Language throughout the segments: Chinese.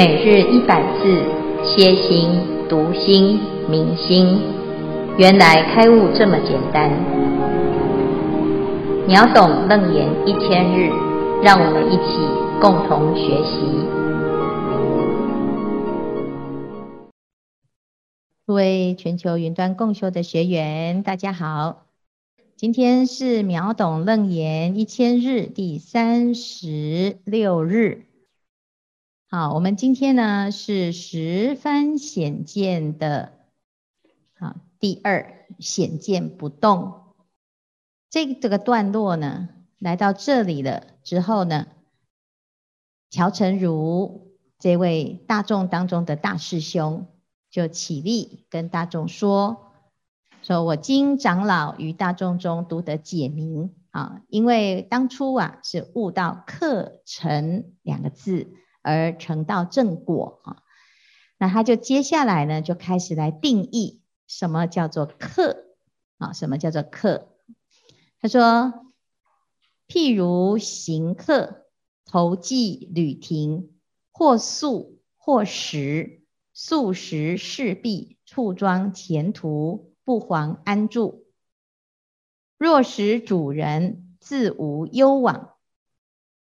每日一百字，歇心、读心、明心，原来开悟这么简单。秒懂楞严一千日，让我们一起共同学习。各位全球云端共修的学员，大家好，今天是秒懂楞严一千日第三十六日。好，我们今天呢是十番显见的，好，第二显见不动。这这个段落呢，来到这里了之后呢，乔成如这位大众当中的大师兄就起立跟大众说：“说我经长老于大众中独得解明啊，因为当初啊是悟到课程两个字。”而成道正果啊，那他就接下来呢，就开始来定义什么叫做客啊？什么叫做客？他说：譬如行客投寄旅亭，或宿或食，宿食事毕，处装前途，不遑安住。若使主人自无忧往，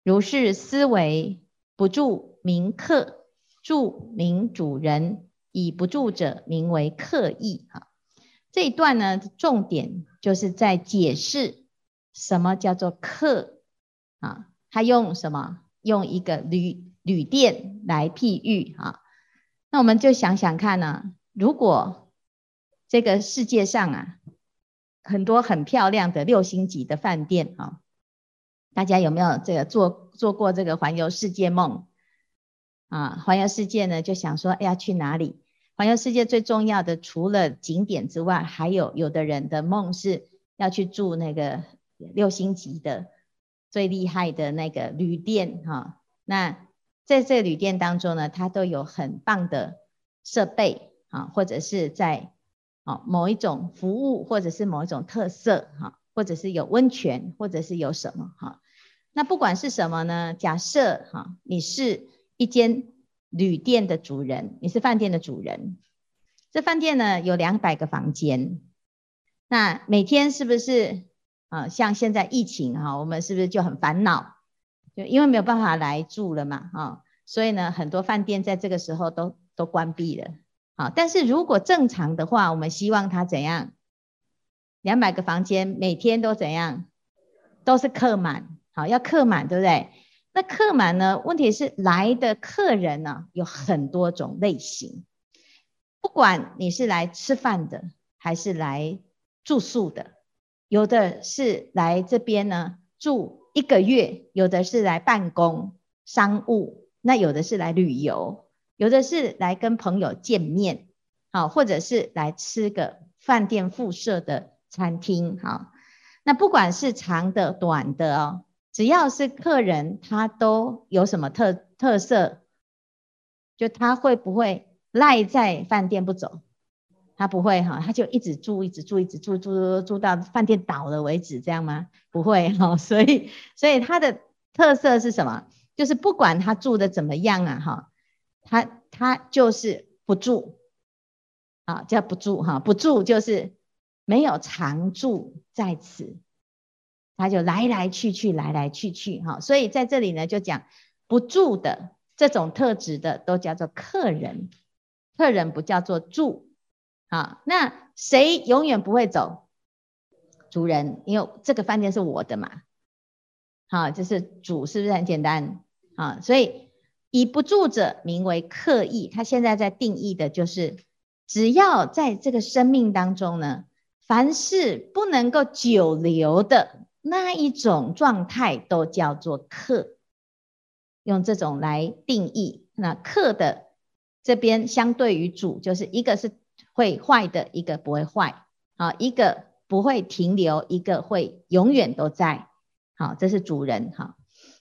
如是思维。不住名客，住名主人，以不住者名为客意。哈，这一段呢，重点就是在解释什么叫做客啊？他用什么？用一个旅旅店来譬喻啊？那我们就想想看呢、如果这个世界上啊，很多很漂亮的六星级的饭店啊。大家有没有这个做做过这个环游世界梦啊？环游世界呢，就想说，哎呀，去哪里？环游世界最重要的，除了景点之外，还有有的人的梦是要去住那个六星级的最厉害的那个旅店哈。那在这个旅店当中呢，它都有很棒的设备啊，或者是在啊某一种服务，或者是某一种特色哈，或者是有温泉，或者是有什么哈。那不管是什么呢？假设哈，你是一间旅店的主人，你是饭店的主人。这饭店呢有两百个房间，那每天是不是啊？像现在疫情哈，我们是不是就很烦恼？就因为没有办法来住了嘛，哈，所以呢，很多饭店在这个时候都都关闭了。好，但是如果正常的话，我们希望它怎样？两百个房间每天都怎样？都是客满。好，要客满，对不对？那客满呢？问题是来的客人呢，有很多种类型。不管你是来吃饭的，还是来住宿的，有的是来这边呢住一个月，有的是来办公、商务，那有的是来旅游，有的是来跟朋友见面，好，或者是来吃个饭店附设的餐厅，好。那不管是长的、短的哦。只要是客人，他都有什么特特色？就他会不会赖在饭店不走？他不会哈，他就一直住，一直住，一直住，住住住到饭店倒了为止，这样吗？不会哈，所以所以他的特色是什么？就是不管他住的怎么样啊哈，他他就是不住，啊叫不住哈，不住就是没有常住在此。他就来来去去，来来去去，哈，所以在这里呢，就讲不住的这种特质的，都叫做客人，客人不叫做住，好，那谁永远不会走？主人，因为这个饭店是我的嘛，好，就是主，是不是很简单？啊，所以以不住者名为客意，他现在在定义的就是，只要在这个生命当中呢，凡是不能够久留的。那一种状态都叫做客，用这种来定义。那客的这边相对于主，就是一个是会坏的，一个不会坏。好，一个不会停留，一个会永远都在。好，这是主人。好，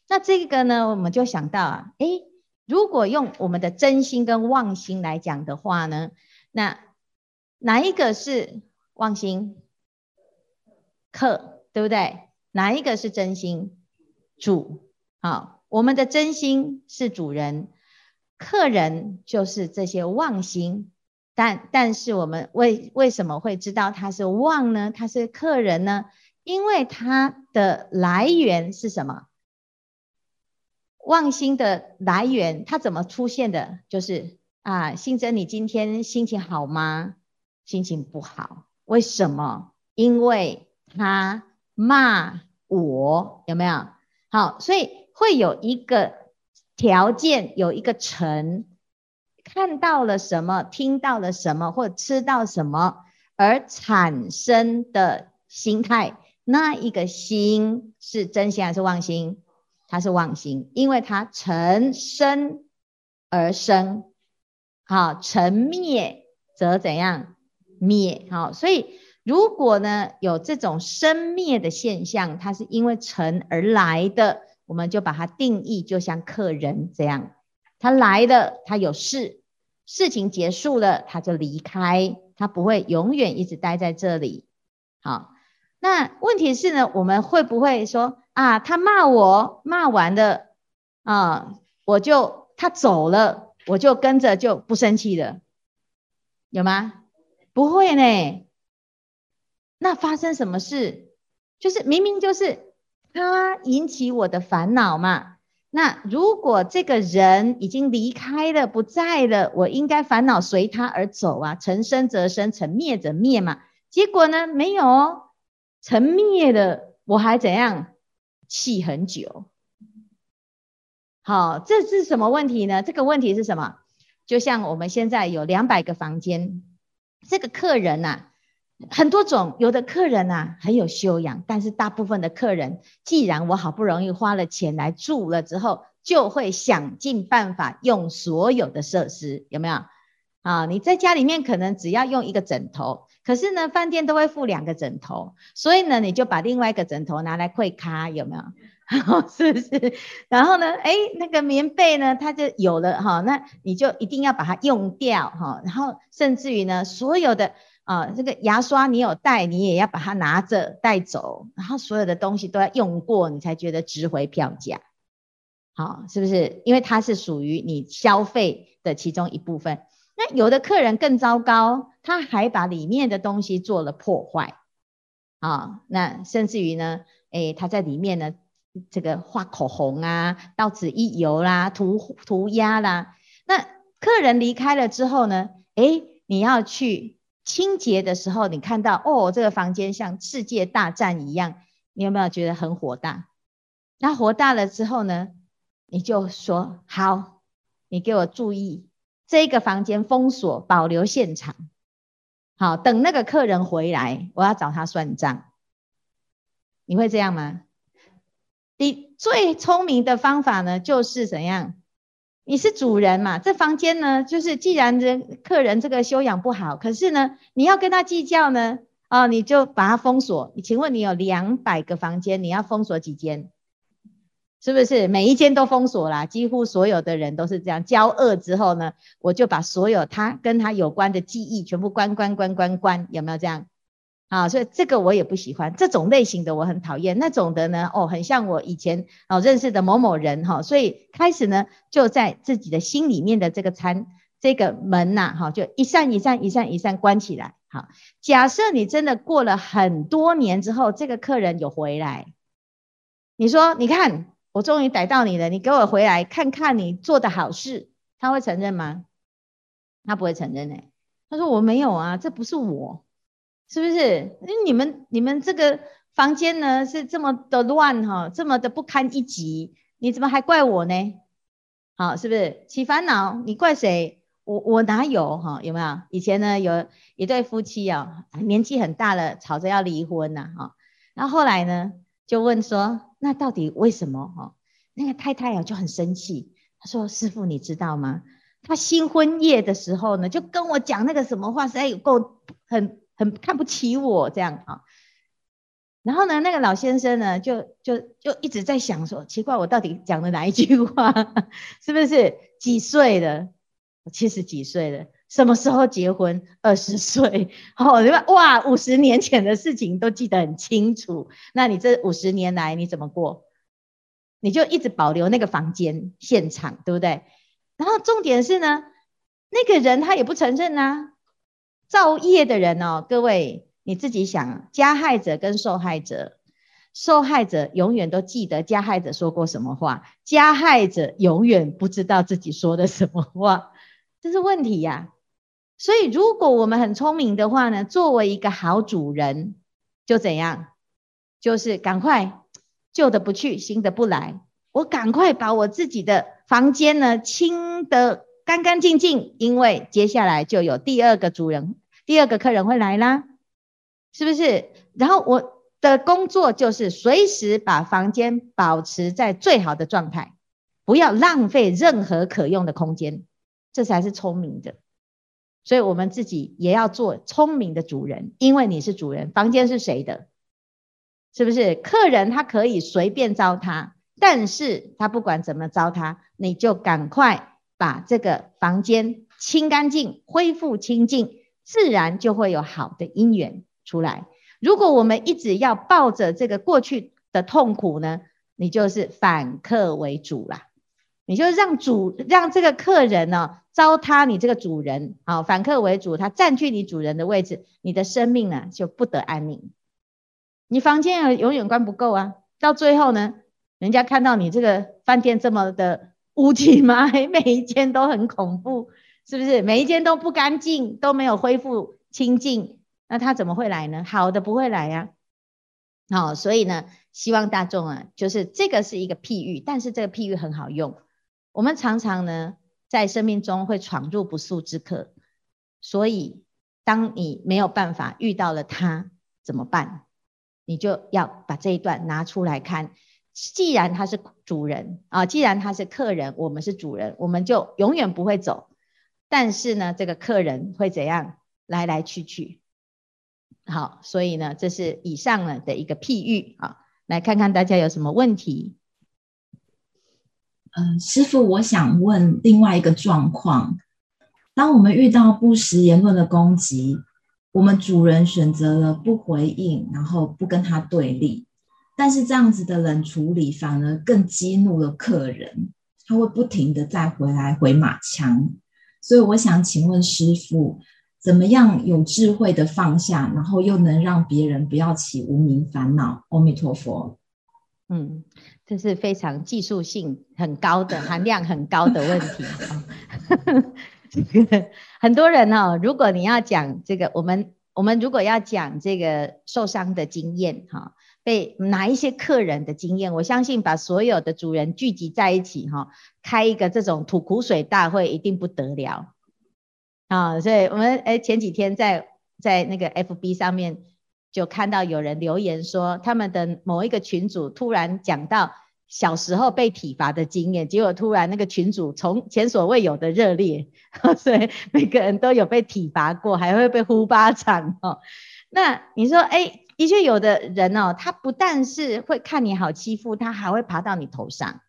那这个呢，我们就想到啊，诶，如果用我们的真心跟妄心来讲的话呢，那哪一个是妄心？客，对不对？哪一个是真心？主，好，我们的真心是主人，客人就是这些妄心，但但是我们为为什么会知道他是妄呢？他是客人呢？因为他的来源是什么？妄心的来源，它怎么出现的？就是啊，信真，你今天心情好吗？心情不好，为什么？因为他骂我，有没有？好，所以会有一个条件，有一个尘，看到了什么，听到了什么，或吃到什么而产生的心态。那一个心是真心还是妄心？它是妄心，因为它尘生而生，好，尘灭则怎样？灭，好，所以如果呢有这种生灭的现象，它是因为尘而来的，我们就把它定义，就像客人这样，他来了，他有事，事情结束了，他就离开，他不会永远一直待在这里，好。那问题是呢，我们会不会说啊，他骂我，骂完了啊，我就他走了，我就跟着就不生气了，有吗？不会呢。那发生什么事？就是明明就是他引起我的烦恼嘛。那如果这个人已经离开了，不在了，我应该烦恼随他而走啊，成生则生，成灭则灭嘛。结果呢，没有。哦，成灭了，我还怎样？气很久。好，这是什么问题呢？这个问题是什么？就像我们现在有两百个房间，这个客人呐、啊，很多种。有的客人呐、很有修养，但是大部分的客人，既然我好不容易花了钱来住了之后，就会想尽办法用所有的设施，有没有？啊，你在家里面可能只要用一个枕头。可是呢，饭店都会附两个枕头，所以呢，你就把另外一个枕头拿来会咖，有没有？是不是？然后呢，哎，那个棉被呢，它就有了哈，那你就一定要把它用掉哈。然后甚至于呢，所有的啊，这个牙刷你有带，你也要把它拿着带走。然后所有的东西都要用过，你才觉得值回票价。好，是不是？因为它是属于你消费的其中一部分。那有的客人更糟糕，他还把里面的东西做了破坏，啊，那甚至于呢，诶，他在里面呢，这个画口红啊，到此一游啦，涂涂鸦啦。那客人离开了之后呢，诶，你要去清洁的时候，你看到哦，这个房间像世界大战一样，你有没有觉得很火大？那火大了之后呢，你就说好，你给我注意。这个房间封锁，保留现场。好，等那个客人回来，我要找他算账。你会这样吗？你最聪明的方法呢，就是怎样？你是主人嘛，这房间呢，就是既然人客人这个修养不好，可是呢，你要跟他计较呢，哦，你就把他封锁。你请问你有两百个房间，你要封锁几间？是不是每一间都封锁啦？几乎所有的人都是这样。交恶之后呢，我就把所有他跟他有关的记忆全部关关关关关，有没有这样？啊，所以这个我也不喜欢，这种类型的我很讨厌。那种的呢，哦，很像我以前哦认识的某某人哈，所以开始呢就在自己的心里面的这个餐这个门呐，哈，就一扇一扇一扇一扇关起来。好，假设你真的过了很多年之后，这个客人有回来，你说你看。我终于逮到你了，你给我回来看看你做的好事，他会承认吗？他不会承认呢。他说我没有啊，这不是我，是不是？那你们你们这个房间呢是这么的乱哈，这么的不堪一击，你怎么还怪我呢？好，是不是起烦恼？你怪谁？我我哪有哈？有没有？以前呢有一对夫妻啊，年纪很大了，吵着要离婚呐哈，然后后来呢就问说。那到底为什么？哈，那个太太啊就很生气，她说：“师傅，你知道吗？他新婚夜的时候呢，就跟我讲那个什么话，实在有够很很看不起我这样啊。然后呢，那个老先生呢，就就就一直在想说，奇怪，我到底讲了哪一句话？是不是几岁了？七十几岁了。”什么时候结婚？二十岁，哦，对吧？哇，五十年前的事情都记得很清楚。那你这五十年来你怎么过？你就一直保留那个房间现场，对不对？然后重点是呢，那个人他也不承认啊，造业的人哦，各位你自己想，加害者跟受害者，受害者永远都记得加害者说过什么话，加害者永远不知道自己说的什么话，这是问题呀。所以如果我们很聪明的话呢，作为一个好主人，就怎样，就是赶快旧的不去，新的不来。我赶快把我自己的房间呢清得干干净净，因为接下来就有第二个主人、第二个客人会来啦，是不是？然后我的工作就是随时把房间保持在最好的状态，不要浪费任何可用的空间，这才是聪明的。所以我们自己也要做聪明的主人，因为你是主人，房间是谁的？是不是？客人他可以随便糟蹋。但是他不管怎么糟蹋，你就赶快把这个房间清干净，恢复清净，自然就会有好的因缘出来。如果我们一直要抱着这个过去的痛苦呢，你就是反客为主啦。你就让主让这个客人呢、糟蹋你这个主人，好，反客为主，他占据你主人的位置，你的生命呢就不得安宁。你房间永远关不够啊，到最后呢？人家看到你这个饭店这么的乌漆嘛黑，每一间都很恐怖，是不是？每一间都不干净，都没有恢复清净，那他怎么会来呢？好的不会来呀。好，所以呢，希望大众啊，就是这个是一个譬喻，但是这个譬喻很好用。我们常常呢，在生命中会闯入不速之客，所以当你没有办法遇到了他怎么办？你就要把这一段拿出来看。既然他是主人啊，既然他是客人，我们是主人，我们就永远不会走。但是呢，这个客人会怎样来来去去？好，所以呢，这是以上呢的一个譬喻啊，来看看大家有什么问题。嗯，师傅，我想问另外一个状况：当我们遇到不实言论的攻击，我们主人选择了不回应，然后不跟他对立。但是这样子的冷处理反而更激怒了客人，他会不停的再回来回马枪。所以我想请问师父，怎么样有智慧的放下，然后又能让别人不要起无名烦恼？阿弥陀佛。嗯，这是非常技术性很高的、含量很高的问题 很多人哦，如果你要讲这个，我们我们如果要讲这个受伤的经验哈。被哪一些客人的经验，我相信把所有的主人聚集在一起，哈，开一个这种吐苦水大会，一定不得了啊！所以我们诶前几天在在那个 FB 上面就看到有人留言说，他们的某一个群组突然讲到小时候被体罚的经验，结果突然那个群组从前所未有的热烈，所以每个人都有被体罚过，还会被呼巴掌哦。那你说，诶的确，有的人哦，他不但是会看你好欺负，他还会爬到你头上，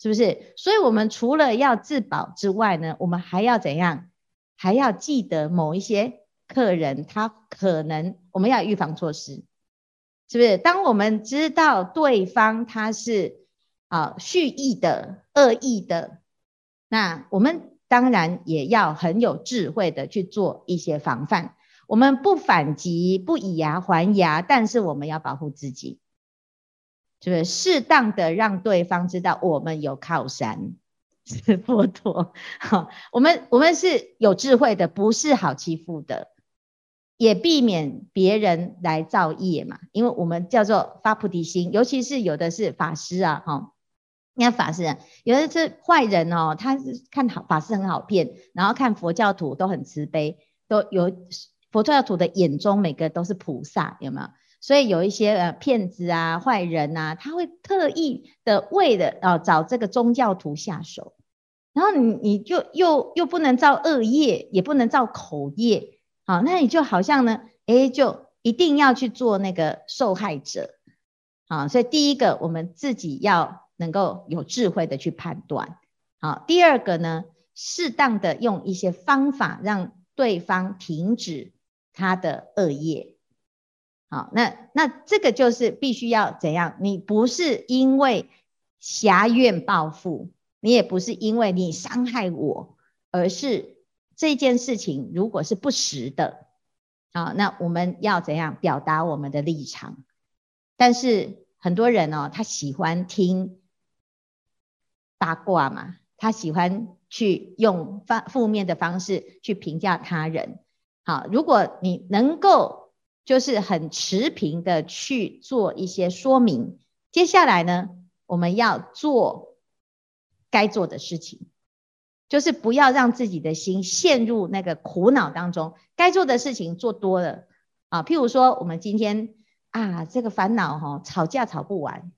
是不是？所以，我们除了要自保之外呢，我们还要怎样？还要记得某一些客人，他可能我们要预防措施，是不是？当我们知道对方他是啊蓄意的、恶意的，那我们当然也要很有智慧的去做一些防范。我们不反击，不以牙还牙，但是我们要保护自己，就是适当的让对方知道我们有靠山，是佛陀。好，我们我们是有智慧的，不是好欺负的，也避免别人来造业嘛。因为我们叫做发菩提心，尤其是有的是法师啊，哈，你看法师啊，有的是坏人哦，他是看好法师很好骗，然后看佛教徒都很慈悲，都有。佛教徒的眼中，每个都是菩萨，有没有？所以有一些呃骗子啊、坏人啊，他会特意的为了啊找这个宗教徒下手，然后你你就又又不能造恶业，也不能造口业，好，那你就好像呢，诶，就一定要去做那个受害者，好，所以第一个我们自己要能够有智慧的去判断，好，第二个呢，适当的用一些方法让对方停止。他的恶业，好，那那这个就是必须要怎样？你不是因为狭怨报复，你也不是因为你伤害我，而是这件事情如果是不实的，好，那我们要怎样表达我们的立场？但是很多人哦，他喜欢听八卦嘛，他喜欢去用负负面的方式去评价他人。好，如果你能够就是很持平的去做一些说明，接下来呢，我们要做该做的事情，就是不要让自己的心陷入那个苦恼当中。该做的事情做多了啊，譬如说我们今天啊，这个烦恼哈，吵架吵不完。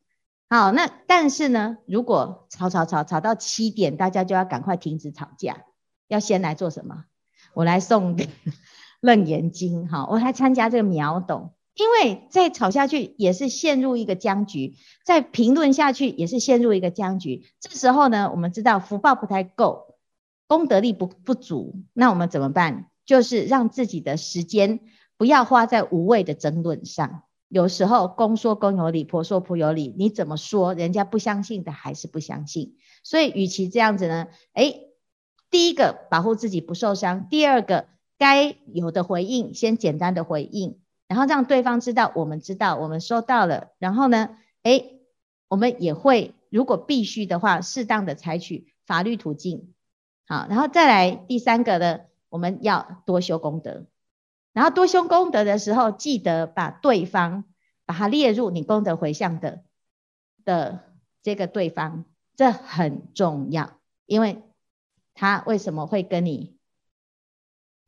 好，那但是呢，如果吵吵吵吵到七点，大家就要赶快停止吵架，要先来做什么？我来送《楞严经》哈，我还参加这个秒懂。因为再吵下去也是陷入一个僵局，再评论下去也是陷入一个僵局。这时候呢，我们知道福报不太够，功德力不不足，那我们怎么办？就是让自己的时间不要花在无谓的争论上。有时候公说公有理，婆说婆有理，你怎么说，人家不相信的还是不相信。所以，与其这样子呢，诶，第一个保护自己不受伤，第二个该有的回应先简单的回应。然后让对方知道，我们知道，我们收到了。然后呢，诶，我们也会，如果必须的话，适当的采取法律途径。好，然后再来第三个呢，我们要多修功德。然后多修功德的时候，记得把对方把它列入你功德回向的的这个对方，这很重要，因为他为什么会跟你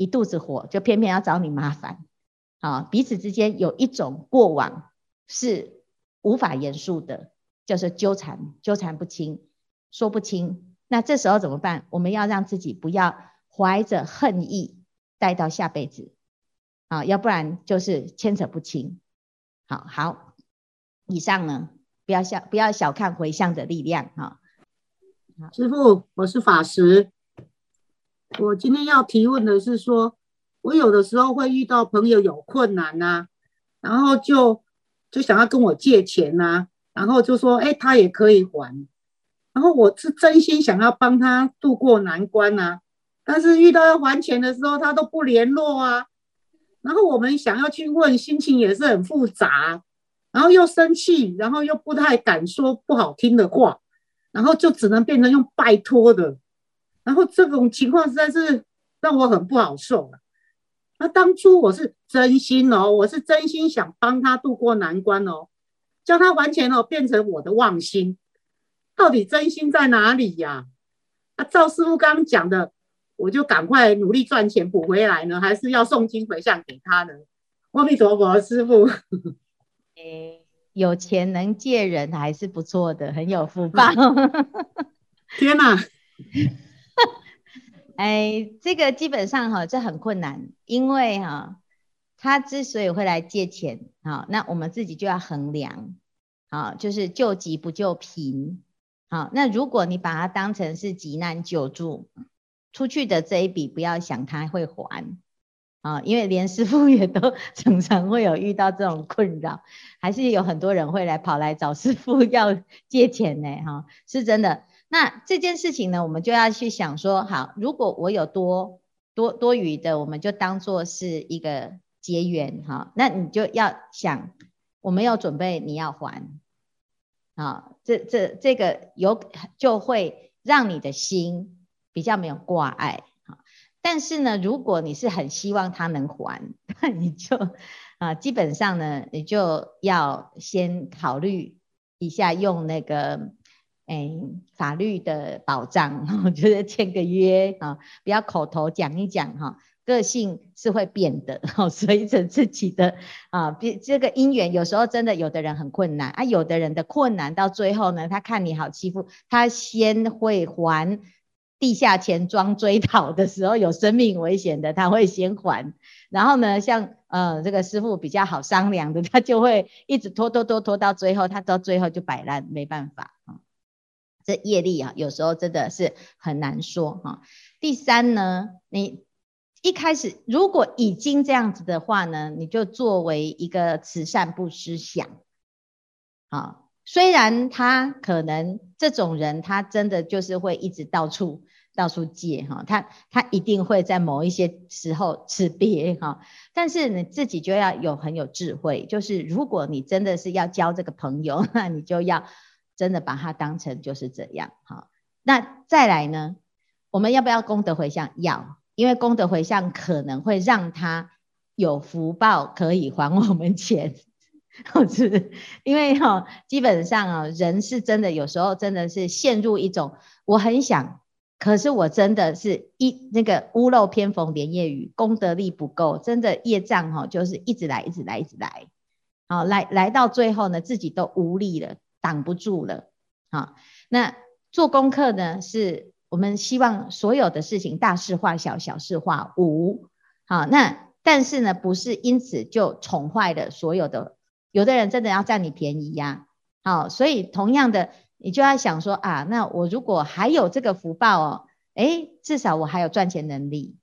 一肚子火，就偏偏要找你麻烦。啊，彼此之间有一种过往是无法言述的，就是纠缠，纠缠不清，说不清。那这时候怎么办？我们要让自己不要怀着恨意带到下辈子，啊，要不然就是牵扯不清。好好，以上呢，不要小不要小看回向的力量哈。师父，我是法师，我今天要提问的是说。我有的时候会遇到朋友有困难呐、啊，然后就就想要跟我借钱呐、啊，然后就说，哎，他也可以还，然后我是真心想要帮他渡过难关呐、啊，但是遇到要还钱的时候，他都不联络啊，然后我们想要去问，心情也是很复杂，然后又生气，然后又不太敢说不好听的话，然后就只能变成用拜托的，然后这种情况实在是让我很不好受了。那当初我是真心哦，我是真心想帮他渡过难关哦，叫他还钱哦，变成我的妄心，到底真心在哪里呀？啊，赵师傅刚刚讲的，我就赶快努力赚钱补回来呢，还是要诵经回向给他呢？阿弥陀佛，师傅。诶，有钱能借人还是不错的，很有福报。天哪！哎，这个基本上哈，这很困难，因为哈，他之所以会来借钱，好，那我们自己就要衡量，好，就是救急不救贫，好，那如果你把它当成是急难救助，出去的这一笔不要想他会还，啊，因为连师傅也都 常常会有遇到这种困扰，还是有很多人会来跑来找师傅要借钱呢，哈，是真的。那这件事情呢，我们就要去想说，好，如果我有多多多余的，我们就当做是一个结缘哈。那你就要想，我没有准备，你要还，啊，这这这个有就会让你的心比较没有挂碍哈。但是呢，如果你是很希望他能还，那你就啊，基本上呢，你就要先考虑一下用那个。哎，法律的保障，我觉得签个约啊，不要口头讲一讲哈，个性是会变的，随着自己的啊，比这个姻缘，有时候真的有的人很困难啊，有的人的困难到最后呢，他看你好欺负，他先会还地下钱庄追讨的时候有生命危险的，他会先还，然后呢，像呃这个师傅比较好商量的，他就会一直拖拖拖拖到最后，他到最后就摆烂，没办法啊。这业力啊，有时候真的是很难说哈。第三呢，你一开始如果已经这样子的话呢，你就作为一个慈善布施想，啊，虽然他可能这种人，他真的就是会一直到处到处借哈，他他一定会在某一些时候吃瘪哈，但是你自己就要有很有智慧，就是如果你真的是要交这个朋友，那你就要真的把它当成就是这样好。那再来呢，我们要不要功德回向？要，因为功德回向可能会让他有福报可以还我们钱。是，因为哈，基本上啊，人是真的有时候真的是陷入一种，我很想，可是我真的是一那个屋漏偏逢连夜雨，功德力不够，真的业障哈，就是一直来，一直来，一直来，好，来来到最后呢，自己都无力了，挡不住了，好，那做功课呢，是我们希望所有的事情大事化小，小事化无，好，那但是呢，不是因此就宠坏了所有的。有的人真的要占你便宜呀，好，所以同样的，你就要想说啊，那我如果还有这个福报哦，诶，至少我还有赚钱能力，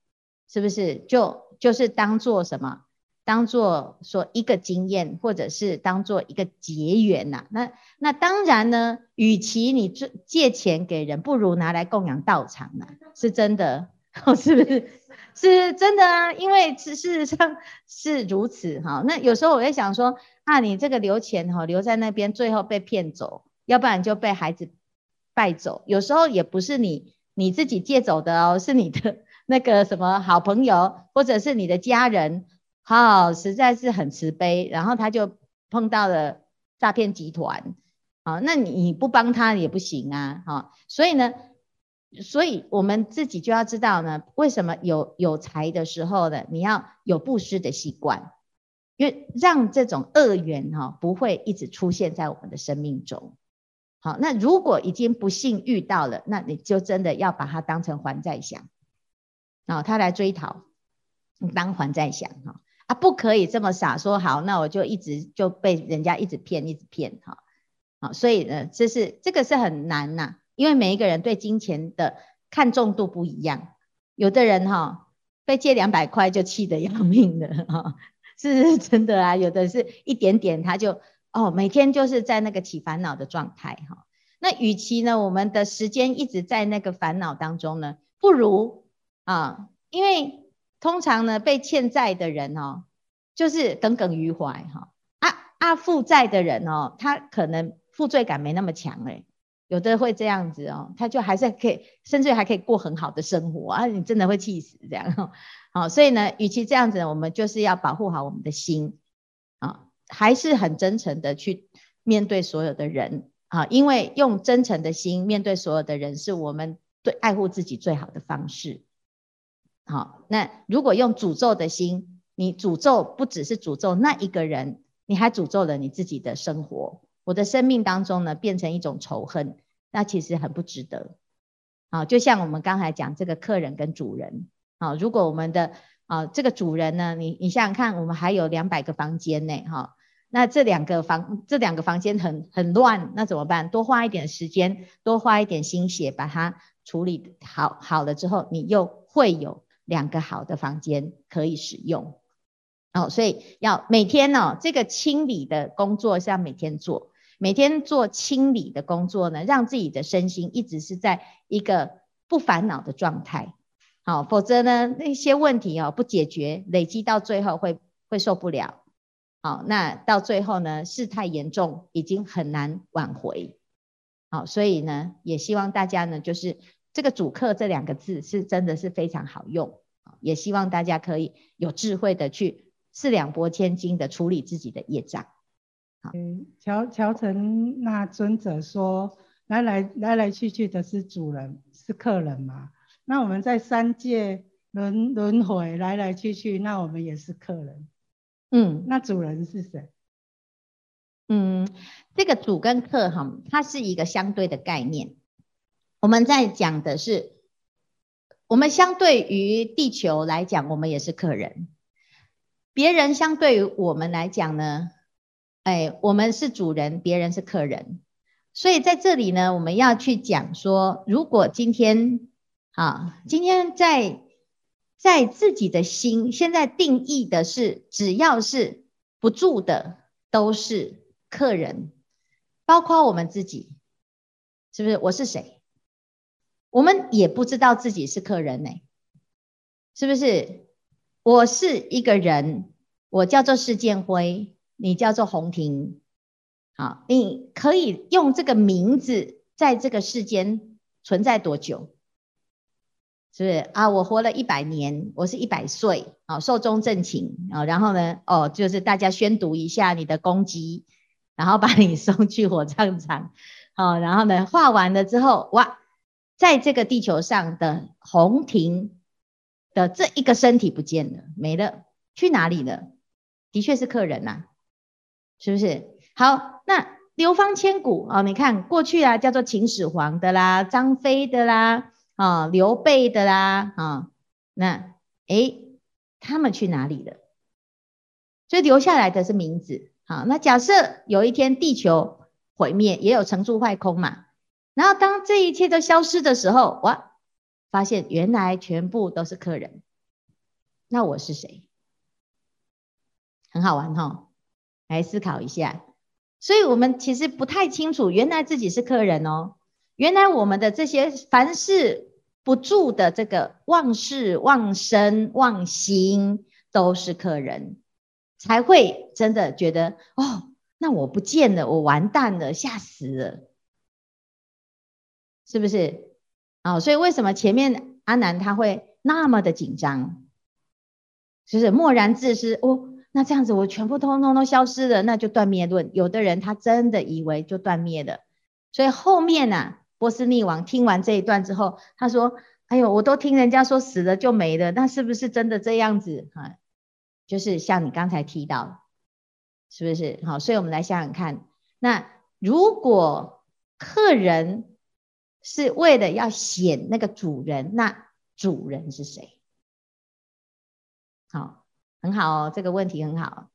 是不是？就就是当做什么？当做说一个经验，或者是当做一个结缘呐？那那当然呢，与其你借借钱给人，不如拿来供养道场呢，是真的，是不是？是真的啊，因为事实上是如此哈。那有时候我会想说，啊，你这个留钱哈，留在那边，最后被骗走，要不然就被孩子败走。有时候也不是你你自己借走的哦，是你的 那个什么好朋友，或者是你的家人，好，实在是很慈悲，然后他就碰到了诈骗集团，好，那你不帮他也不行啊，好，所以呢。所以，我们自己就要知道呢，为什么有有财的时候呢，你要有布施的习惯，因为让这种恶缘哈不会一直出现在我们的生命中。好，那如果已经不幸遇到了，那你就真的要把它当成还债想，啊，他来追讨，你当还债想哈啊，不可以这么傻说好，那我就一直就被人家一直骗，一直骗哈，好，所以呢，这是这个是很难呐。因为每一个人对金钱的看重度不一样，有的人哈被借两百块就气得要命的哈，是 真的啊。有的是一点点他就哦，每天就是在那个起烦恼的状态哈。那与其呢，我们的时间一直在那个烦恼当中呢，不如啊，因为通常呢被欠债的人哦，就是耿耿于怀哈。啊啊，负债的人哦，他可能负罪感没那么强诶。有的会这样子哦，他就还是可以，甚至还可以过很好的生活啊！你真的会气死这样，好，所以呢，与其这样子，我们就是要保护好我们的心啊，还是很真诚的去面对所有的人啊，因为用真诚的心面对所有的人，是我们对爱护自己最好的方式。好，那如果用诅咒的心，你诅咒不只是诅咒那一个人，你还诅咒了你自己的生活。我的生命当中呢，变成一种仇恨，那其实很不值得。啊，就像我们刚才讲这个客人跟主人，啊，如果我们的啊这个主人呢，你你想想看，我们还有两百个房间呢，哈，那这两个房这两个房间很很乱，那怎么办？多花一点时间，多花一点心血，把它处理好好了之后，你又会有两个好的房间可以使用。哦，所以要每天呢，这个清理的工作是要每天做。每天做清理的工作呢，让自己的身心一直是在一个不烦恼的状态，好，否则呢，那些问题哦不解决，累积到最后会会受不了，好，那到最后呢，事态严重，已经很难挽回，好，所以呢，也希望大家呢，就是这个主客这两个字是真的是非常好用，也希望大家可以有智慧的去四两拨千斤的处理自己的业障。嗯，乔乔成那尊者说，来来来来去去的是主人，是客人嘛？那我们在三界轮轮回来来去去，那我们也是客人。嗯，那主人是谁？嗯，这个主跟客哈，它是一个相对的概念。我们在讲的是，我们相对于地球来讲，我们也是客人。别人相对于我们来讲呢？哎，我们是主人，别人是客人，所以在这里呢，我们要去讲说，如果今天啊，今天在在自己的心，现在定义的是，只要是不住的都是客人，包括我们自己，是不是？我是谁？我们也不知道自己是客人呢，是不是？我是一个人，我叫做施建辉，你叫做洪婷，好，你可以用这个名字在这个世间存在多久？是不是啊？我活了一百年，我是一百岁，好，寿终正寝啊。然后呢，哦，就是大家宣读一下你的功绩，然后把你送去火葬场，好，然后呢，画完了之后，哇，在这个地球上的洪婷的这一个身体不见了，没了，去哪里了？的确是客人呐、啊，是不是？好，那流芳千古啊，你看过去啊，叫做秦始皇的啦，张飞的啦。啊，刘备的啦，啊，那诶，他们去哪里了？所以留下来的是名字。好，那假设有一天地球毁灭，也有成住坏空嘛。然后当这一切都消失的时候，哇，发现原来全部都是客人。那我是谁？很好玩哈，来思考一下。所以我们其实不太清楚，原来自己是客人哦。原来我们的这些凡事。不住的这个妄事、妄身、妄心，都是客人，才会真的觉得哦，那我不见了，我完蛋了，吓死了，是不是？哦，所以为什么前面阿南他会那么的紧张？就是默然自失哦，那这样子我全部通通都消失了，那就断灭论。有的人他真的以为就断灭了，所以后面呢、波斯匿王听完这一段之后，他说：“哎呦，我都听人家说死了就没了，那是不是真的这样子？哈，就是像你刚才提到，是不是？好，所以我们来想想看，那如果客人是为了要显那个主人，那主人是谁？好，很好哦，这个问题很好。